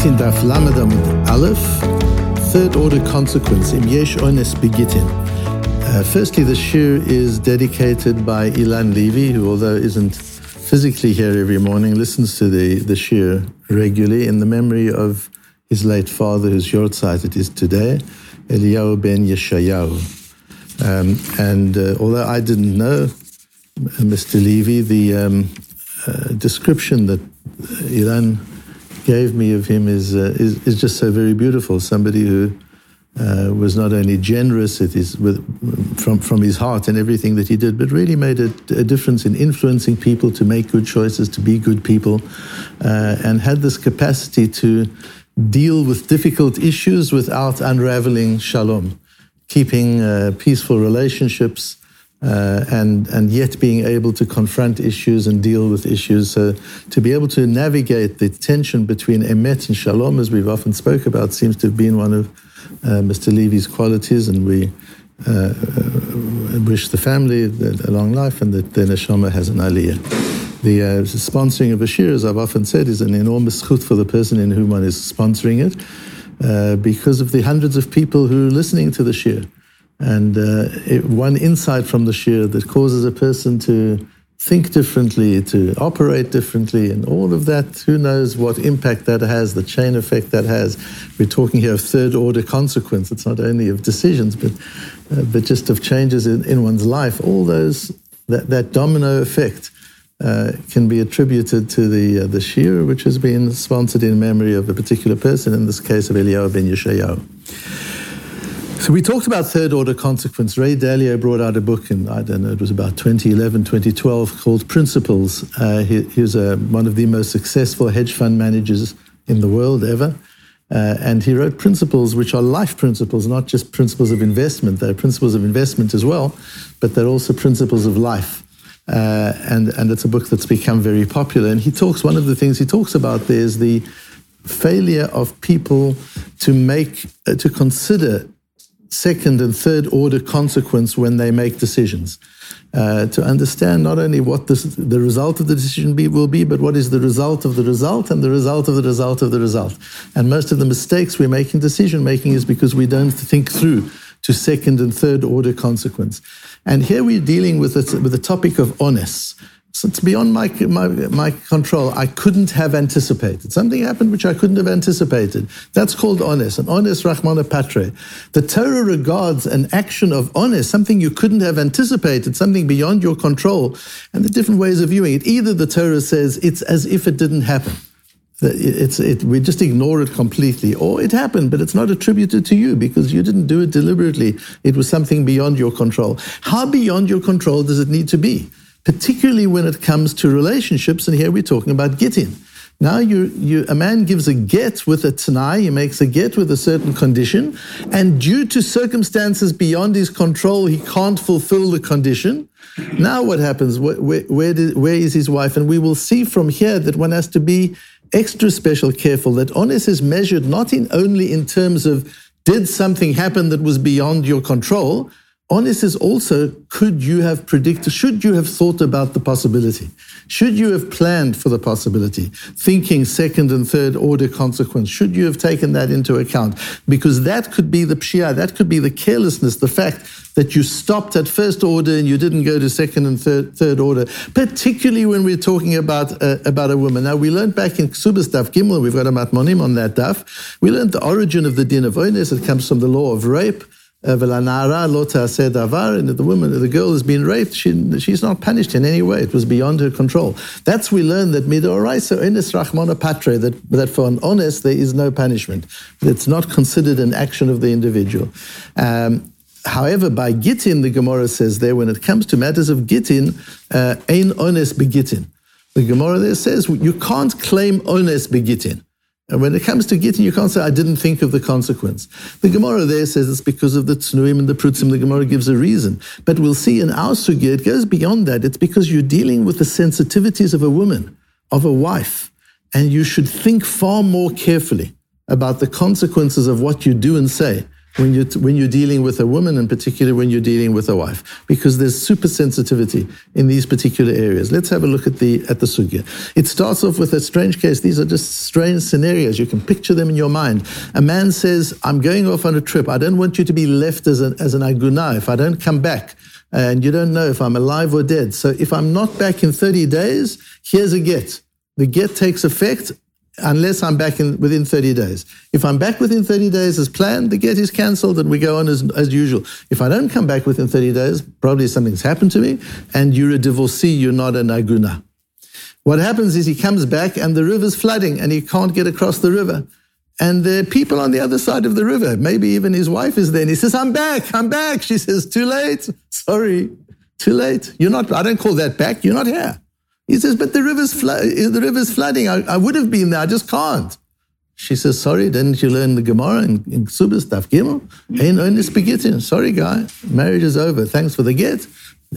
Gittin Daf Lamed Amud Aleph, third order consequence, Im Yesh Ones Begittin. Uh, firstly, the shir is dedicated by Elan Levy, who, although isn't physically here every morning, listens to the, the shir regularly in the memory of his late father, whose yortzeit it is today, Eliyahu ben Yeshayahu. Um, and uh, although I didn't know uh, Mr. Levy, the um, uh, description that Elan gave me of him is, uh, is, is, just so very beautiful. Somebody who uh, was not only generous his, with, from, from his heart and everything that he did, but really made a, a difference in influencing people to make good choices, to be good people, uh, and had this capacity to deal with difficult issues without unraveling shalom, keeping uh, peaceful relationships. Uh, and and yet being able to confront issues and deal with issues. So to be able to navigate the tension between emet and shalom, as we've often spoke about, seems to have been one of uh, Mr. Levy's qualities, and we uh, uh, wish the family a long life and that the neshama has an aliyah. The uh, sponsoring of a shir, as I've often said, is an enormous chut for the person in whom one is sponsoring it, uh, because of the hundreds of people who are listening to the shir. And uh, it, one insight from the shir that causes a person to think differently, to operate differently, and all of that, who knows what impact that has, the chain effect that has. We're talking here of third order consequence. It's not only of decisions, but, uh, but just of changes in, in one's life. All those, that, that domino effect uh, can be attributed to the, uh, the shir, which has been sponsored in memory of a particular person, in this case of Eliyahu ben Yeshayahu. So we talked about third order consequence. Ray Dalio brought out a book in, I don't know, it was about 2011, 2012, called Principles. Uh, he, he's a, one of the most successful hedge fund managers in the world ever. Uh, and he wrote principles which are life principles, not just principles of investment. They're principles of investment as well, but they're also principles of life. Uh, and, and it's a book that's become very popular. And he talks, one of the things he talks about there is the failure of people to make, uh, to consider second and third order consequence when they make decisions. Uh, to understand not only what this, the result of the decision be, will be, but what is the result of the result and the result of the result of the result. And most of the mistakes we make in decision making is because we don't think through to second and third order consequence. And here we're dealing with, a, with the topic of onus. It's beyond my, my, my control. I couldn't have anticipated. Something happened which I couldn't have anticipated. That's called onus, an onus Rahmana Patre. The Torah regards an action of onus, something you couldn't have anticipated, something beyond your control, and the different ways of viewing it. Either the Torah says it's as if it didn't happen. It's, it, we just ignore it completely. Or it happened, but it's not attributed to you because you didn't do it deliberately. It was something beyond your control. How beyond your control does it need to be? Particularly when it comes to relationships. And here we're talking about gittin. Now, you, you, a man gives a get with a tanai, he makes a get with a certain condition, and due to circumstances beyond his control, he can't fulfill the condition. Now, what happens? Where, where, did, where is his wife? And we will see from here that one has to be extra special careful that honest is measured not in only in terms of did something happen that was beyond your control, Honest is also, could you have predicted, should you have thought about the possibility? Should you have planned for the possibility? Thinking second and third order consequence, should you have taken that into account? Because that could be the pshia, that could be the carelessness, the fact that you stopped at first order and you didn't go to second and third, third order, particularly when we're talking about, uh, about a woman. Now, we learned back in Ksubas Daf Gimel, we've got a matmonim on that daf, we learned the origin of the din of oines, it comes from the law of rape. Uh, and the woman, the girl has been raped, she, she's not punished in any way. It was beyond her control. That's we learn that midoraisa enes rachmana patre, that, that for an onus there is no punishment. It's not considered an action of the individual. Um, however, by gittin, the Gemara says there, when it comes to matters of gittin, uh, ein ones begittin. The Gemara there says you can't claim ones begittin. And when it comes to can't say, I didn't think of the consequence. The Gemara there says it's because of the Tznuim and the Prutzim. The Gemara gives a reason. But we'll see in our Sugya, it goes beyond that. It's because you're dealing with the sensitivities of a woman, of a wife. And you should think far more carefully about the consequences of what you do and say when you're, when you're dealing with a woman, and particularly when you're dealing with a wife, because there's super sensitivity in these particular areas. Let's have a look at the at the sugya. It starts off with a strange case. These are just strange scenarios. You can picture them in your mind. A man says, "I'm going off on a trip. I don't want you to be left as an as an aguna. If I don't come back." And you don't know if I'm alive or dead. So if I'm not back in 30 days, here's a get. The get takes effect unless I'm back in within 30 days. If I'm back within 30 days as planned, the get is cancelled and we go on as, as usual. If I don't come back within 30 days, probably something's happened to me and you're a divorcee, you're not an aguna. What happens is he comes back and the river's flooding and he can't get across the river. And are people on the other side of the river. Maybe even his wife is there. And he says, I'm back, I'm back. She says, Too late. Sorry, too late. You're not, I don't call that back. You're not here. He says, but the river's, the river's flooding. I, I would have been there. I just can't. She says, sorry, didn't you learn the Gemara in, in Ksubas Daf Gimel? Ain't. Sorry, guy. Marriage is over. Thanks for the get.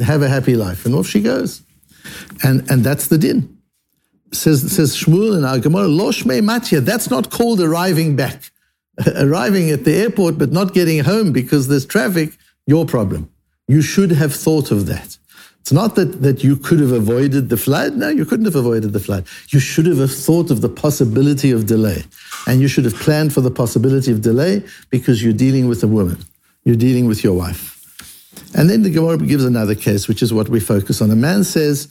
Have a happy life. And off she goes. And, and that's the din. Says, says Shmuel in our Gemara, Loshme Matya. That's not called arriving back. arriving at the airport but not getting home because there's traffic, your problem. You should have thought of that. It's not that, that you could have avoided the flood. No, you couldn't have avoided the flood. You should have thought of the possibility of delay. And you should have planned for the possibility of delay because you're dealing with a woman. You're dealing with your wife. And then the Gemara gives another case, which is what we focus on. A man says,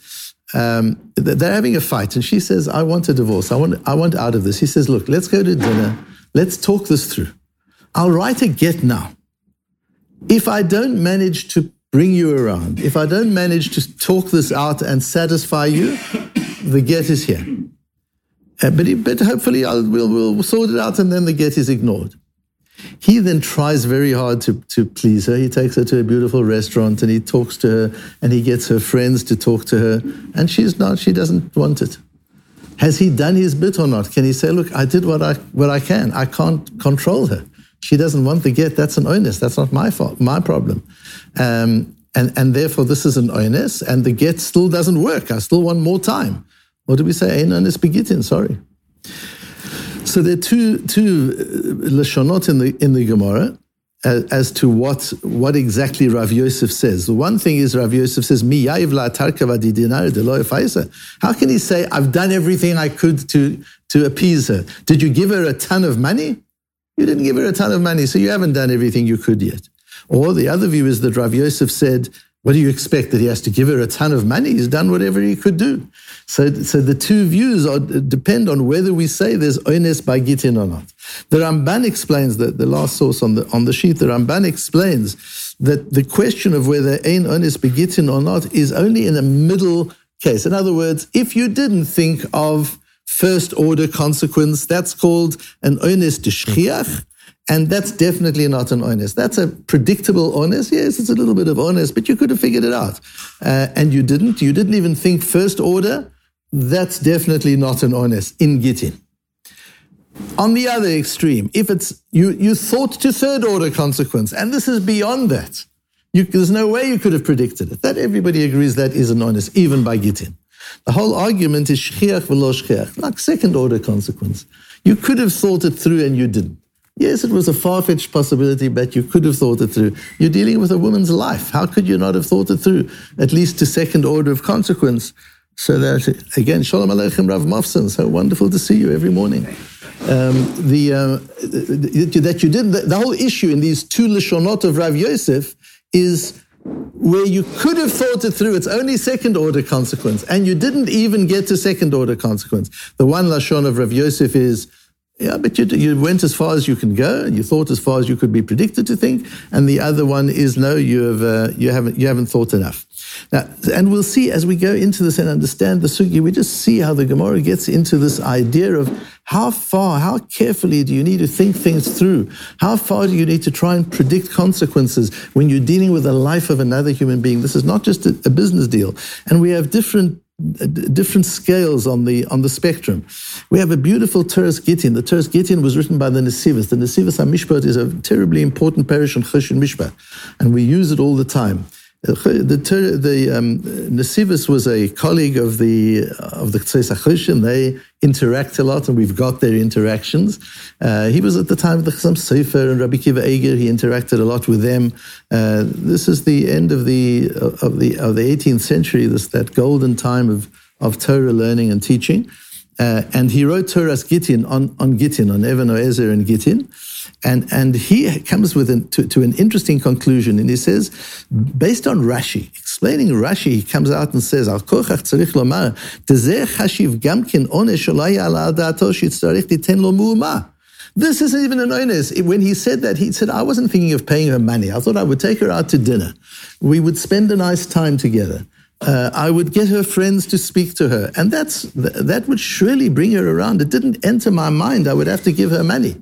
um, they're having a fight, and she says, I want a divorce. I want, I want out of this. He says, Look, let's go to dinner. Let's talk this through. I'll write a get now. If I don't manage to bring you around. If I don't manage to talk this out and satisfy you, the get is here. Uh, but, but hopefully I'll, we'll, we'll sort it out and then the get is ignored. He then tries very hard to, to please her. He takes her to a beautiful restaurant and he talks to her and he gets her friends to talk to her and she's not, she doesn't want it. Has he done his bit or not? Can he say, look, I did what I, what I can. I can't control her. She doesn't want the get. That's an onus. That's not my fault, my problem. Um, and, and therefore, this is an onus, and the get still doesn't work. I still want more time. What do we say? Ein onus begitin, sorry. So there are two, two uh, lashonot in the, in the Gemara as, as, to what, what exactly Rav Yosef says. The one thing is Rav Yosef says, Mi How can he say, I've done everything I could to, to appease her? Did you give her a ton of money? You didn't give her a ton of money, so you haven't done everything you could yet. Or the other view is that Rav Yosef said, what do you expect that he has to give her a ton of money? He's done whatever he could do. So, so the two views are, depend on whether we say there's ones by Gitin or not. The Ramban explains that the last source on the on the sheet, the Ramban explains that the question of whether ein ones begitin or not is only in a middle case. In other words, if you didn't think of first order consequence. That's called an onus de shchiach. And that's definitely not an onus. That's a predictable onus. Yes, it's a little bit of onus, but you could have figured it out. Uh, and you didn't. You didn't even think first order. That's definitely not an onus in Gittin. On the other extreme, if it's you, you thought to third order consequence, and this is beyond that. You, there's no way you could have predicted it. That everybody agrees that is an onus, even by Gittin. The whole argument is shchiach v'lo shchiach, like second order consequence. You could have thought it through and you didn't. Yes, it was a far-fetched possibility, but you could have thought it through. You're dealing with a woman's life. How could you not have thought it through, at least to second order of consequence? So that, again, Shalom Aleichem Rav Mofson, so wonderful to see you every morning. Um, the, uh, that you did, the, the, whole issue in these two Lashonot of Rav Yosef is where you could have thought it through, it's only second order consequence, and you didn't even get to second order consequence. The one Lashon of Rav Yosef is, yeah, but you, you went as far as you can go, and you thought as far as you could be predicted to think, and the other one is, no, you, have, uh, you, haven't, you haven't thought enough. Now, and we'll see as we go into this and understand the sugi, we just see how the Gemara gets into this idea of how far, how carefully do you need to think things through? How far do you need to try and predict consequences when you're dealing with the life of another human being? This is not just a, a business deal. And we have different uh, different scales on the on the spectrum. We have a beautiful Toras Gittin. The Toras Gittin was written by the Nesivos. The Nesivos HaMishpat is a terribly important Perush on Choshen Mishpat, and we use it all the time. The, the um, Nesivos was a colleague of the of the Tzei and they interact a lot, and we've got their interactions. Uh, he was at the time of the Chassam Sofer and Rabbi Kiva Eger. He interacted a lot with them. Uh, this is the end of the of the of the 18th century. This that golden time of of Torah learning and teaching. Uh, and he wrote Toras Gittin on, on Gittin, on Even HaEzer and Gittin. And, and he comes with an, to, to, an interesting conclusion. And he says, based on Rashi, explaining Rashi, he comes out and says, Al kochach tzarich lomar, chashiv gamkin onesh. This isn't even an onus. When he said that, he said, I wasn't thinking of paying her money. I thought I would take her out to dinner. We would spend a nice time together. Uh, I would get her friends to speak to her. And that's, that would surely bring her around. It didn't enter my mind I would have to give her money.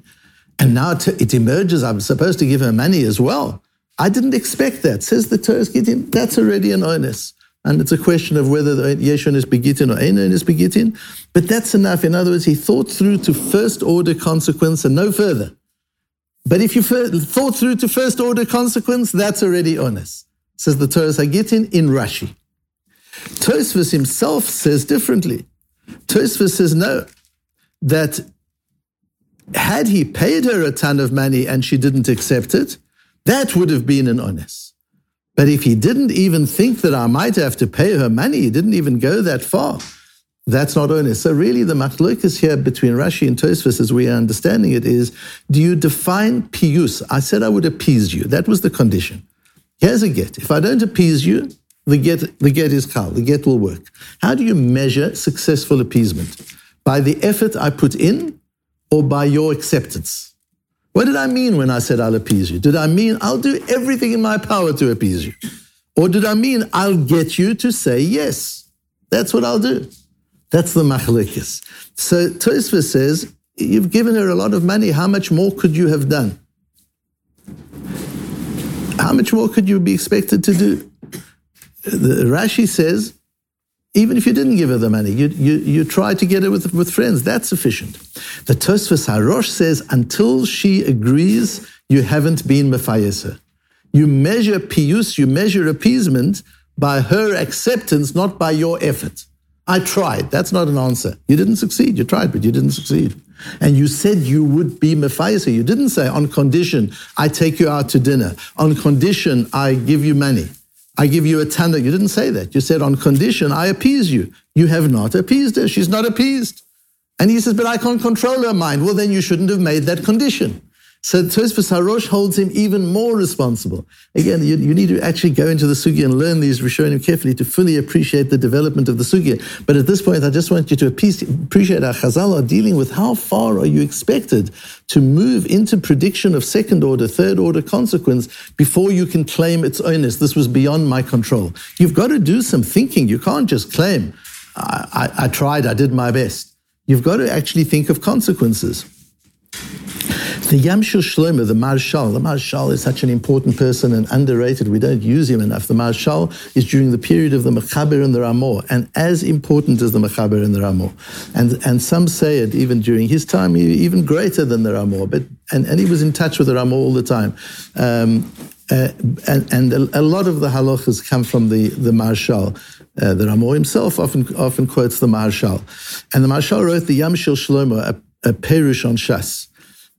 And now it emerges I'm supposed to give her money as well. I didn't expect that. Says the Torah that's already an onus. And it's a question of whether the Yeshon is begitin or Ein is begitin. But that's enough. In other words, he thought through to first order consequence and no further. But if you thought through to first order consequence, that's already onus. Says the Torah Hagitin in Rashi. Tosfos himself says differently. Tosfos says no, that had he paid her a ton of money and she didn't accept it, that would have been an onus. But if he didn't even think that I might have to pay her money, he didn't even go that far, that's not onus. So really the machlokas here between Rashi and Tosfos, as we are understanding it, is do you define pius? I said I would appease you. That was the condition. Here's a get. If I don't appease you, the get, the get is kal, the get will work. How do you measure successful appeasement? By the effort I put in or by your acceptance? What did I mean when I said I'll appease you? Did I mean I'll do everything in my power to appease you? Or did I mean I'll get you to say yes? That's what I'll do. That's the machlekes. So Tosfos says, you've given her a lot of money. How much more could you have done? How much more could you be expected to do? The Rashi says, even if you didn't give her the money, you, you, you try to get her with, with friends, that's sufficient. The Tosfos Harosh says, until she agrees, you haven't been Mephayeser. You measure pius, you measure appeasement by her acceptance, not by your effort. I tried. That's not an answer. You didn't succeed. You tried, but you didn't succeed. And you said you would be Mephayeser. You didn't say, on condition, I take you out to dinner. On condition, I give you money. I give you a tender. You didn't say that. You said, on condition, I appease you. You have not appeased her. She's not appeased. And he says, but I can't control her mind. Well, then you shouldn't have made that condition. So Tosfos Harosh holds him even more responsible. Again, you, you, need to actually go into the sugya and learn these Rishonim carefully to fully appreciate the development of the sugya. But at this point, I just want you to appreciate our Chazal are dealing with how far are you expected to move into prediction of second order, third order consequence before you can claim its onus. This was beyond my control. You've got to do some thinking. You can't just claim, I, I, I tried, I did my best. You've got to actually think of consequences. The Yam Shel Shlomo, the Maharshal, the Maharshal is such an important person and underrated. We don't use him enough. The Maharshal is during the period of the Mechaber and the Ramor, and as important as the Mechaber and the Ramor. And, and some say it even during his time, even greater than the Ramor. But, and, and he was in touch with the Ramor all the time. Um, uh, and, and a, a, lot of the halachas come from the, the Maharshal. Uh, the Ramor himself often often quotes the Maharshal. And the Maharshal wrote the Yam Shel Shlomo, a, a Perush on Shas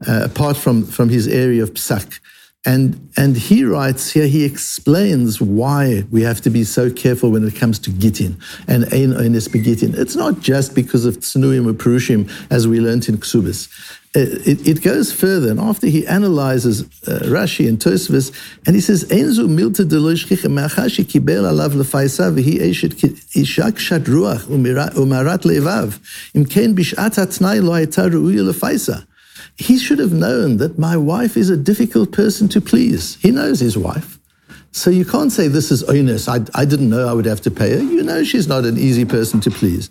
apart from, from his area of psak. And, and he writes here, he explains why we have to be so careful when it comes to gittin and ein oines begittin. It's not just because of tsnuim or perushim, as we learned in Ksubis. It, it, goes further, and after he analyzes uh, Rashi and Tosfos, and he says, "Enzu milta deloishchich me'achashi kibel alav lefaisa v'hi eshet ishak shat ruach umarat levav im ken bishat lo hayta ru'uya lefaisa." He should have known that my wife is a difficult person to please. He knows his wife. So you can't say this is onus. I, I didn't know I would have to pay her. You know she's not an easy person to please.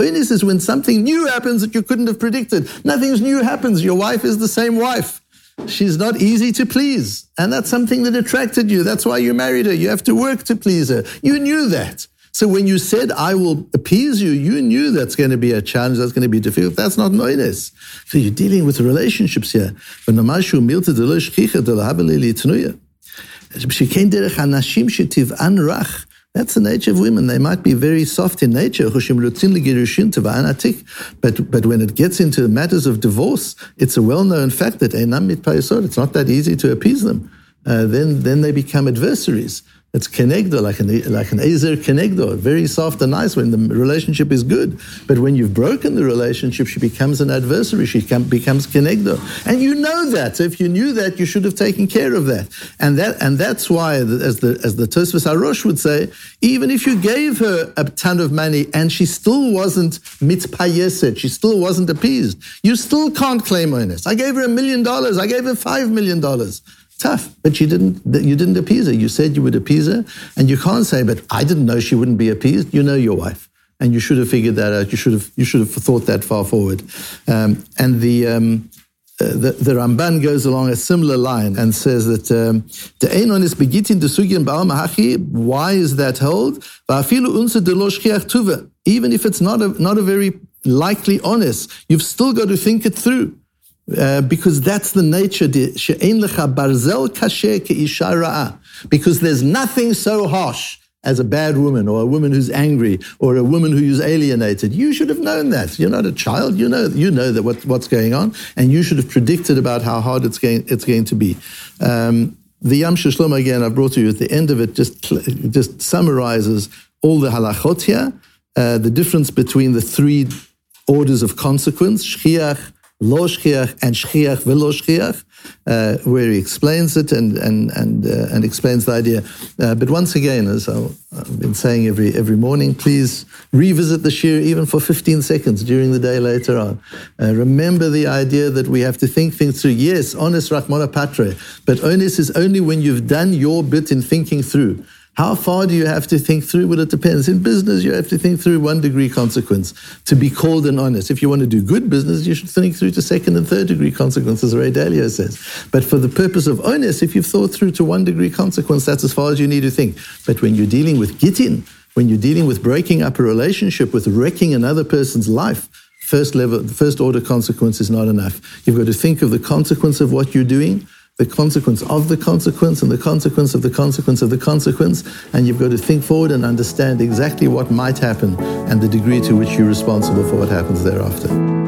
Onus is when something new happens that you couldn't have predicted. Nothing new happens. Your wife is the same wife. She's not easy to please. And that's something that attracted you. That's why you married her. You have to work to please her. You knew that. So when you said, I will appease you, you knew that's going to be a challenge, that's going to be difficult. That's not noines. So you're dealing with relationships here. That's the nature of women. They might be very soft in nature, but, but when it gets into matters of divorce, it's a well-known fact that it's not that easy to appease them. Uh, then, then they become adversaries. It's kenegdo, like an, like an ezer kenegdo, very soft and nice when the relationship is good. But when you've broken the relationship, she becomes an adversary, she becomes kenegdo. And you know that. So if you knew that, you should have taken care of that. And that and that's why, as the, as the Tosfos Harosh would say, even if you gave her a ton of money and she still wasn't mitpayeset, she still wasn't appeased, you still can't claim onus. I gave her a million dollars, I gave her five million dollars tough. But you didn't, you didn't appease her. You said you would appease her. And you can't say, but I didn't know she wouldn't be appeased. You know your wife. And you should have figured that out. You should have, you should have thought that far forward. Um, and the, um, uh, the, the, Ramban goes along a similar line and says that um, the Einon is begitin de sugien mahachi. Why is that held? Even if it's not a, not a very likely onus, you've still got to think it through. Uh, because that's the nature. Because there's nothing so harsh as a bad woman or a woman who's angry or a woman who's alienated. You should have known that. You're not a child. You know you know that what, what's going on, and you should have predicted about how hard it's going it's going to be. Um, the Yam Shlomo again I've brought to you at the end of it just just summarizes all the halachot here, uh, the difference between the three orders of consequence, shchiach, lo shchiach and shchiach velo shchiach, uh, where he explains it and and and uh, and explains the idea. Uh, but once again, as i have been saying every every morning, please revisit the shir even for 15 seconds during the day later on. Uh, remember the idea that we have to think things through. Yes, onus rachmana patre, but onus is only when you've done your bit in thinking through. How far do you have to think through? Well, it depends. In business, you have to think through one degree consequence to be called an onus. If you want to do good business, you should think through to second and third degree consequences, Ray Dalio says. But for the purpose of onus, if you've thought through to one degree consequence, that's as far as you need to think. But when you're dealing with gittin, when you're dealing with breaking up a relationship, with wrecking another person's life, first level, first order consequence is not enough. You've got to think of the consequence of what you're doing the consequence of the consequence and the consequence of the consequence of the consequence, and you've got to think forward and understand exactly what might happen and the degree to which you're responsible for what happens thereafter.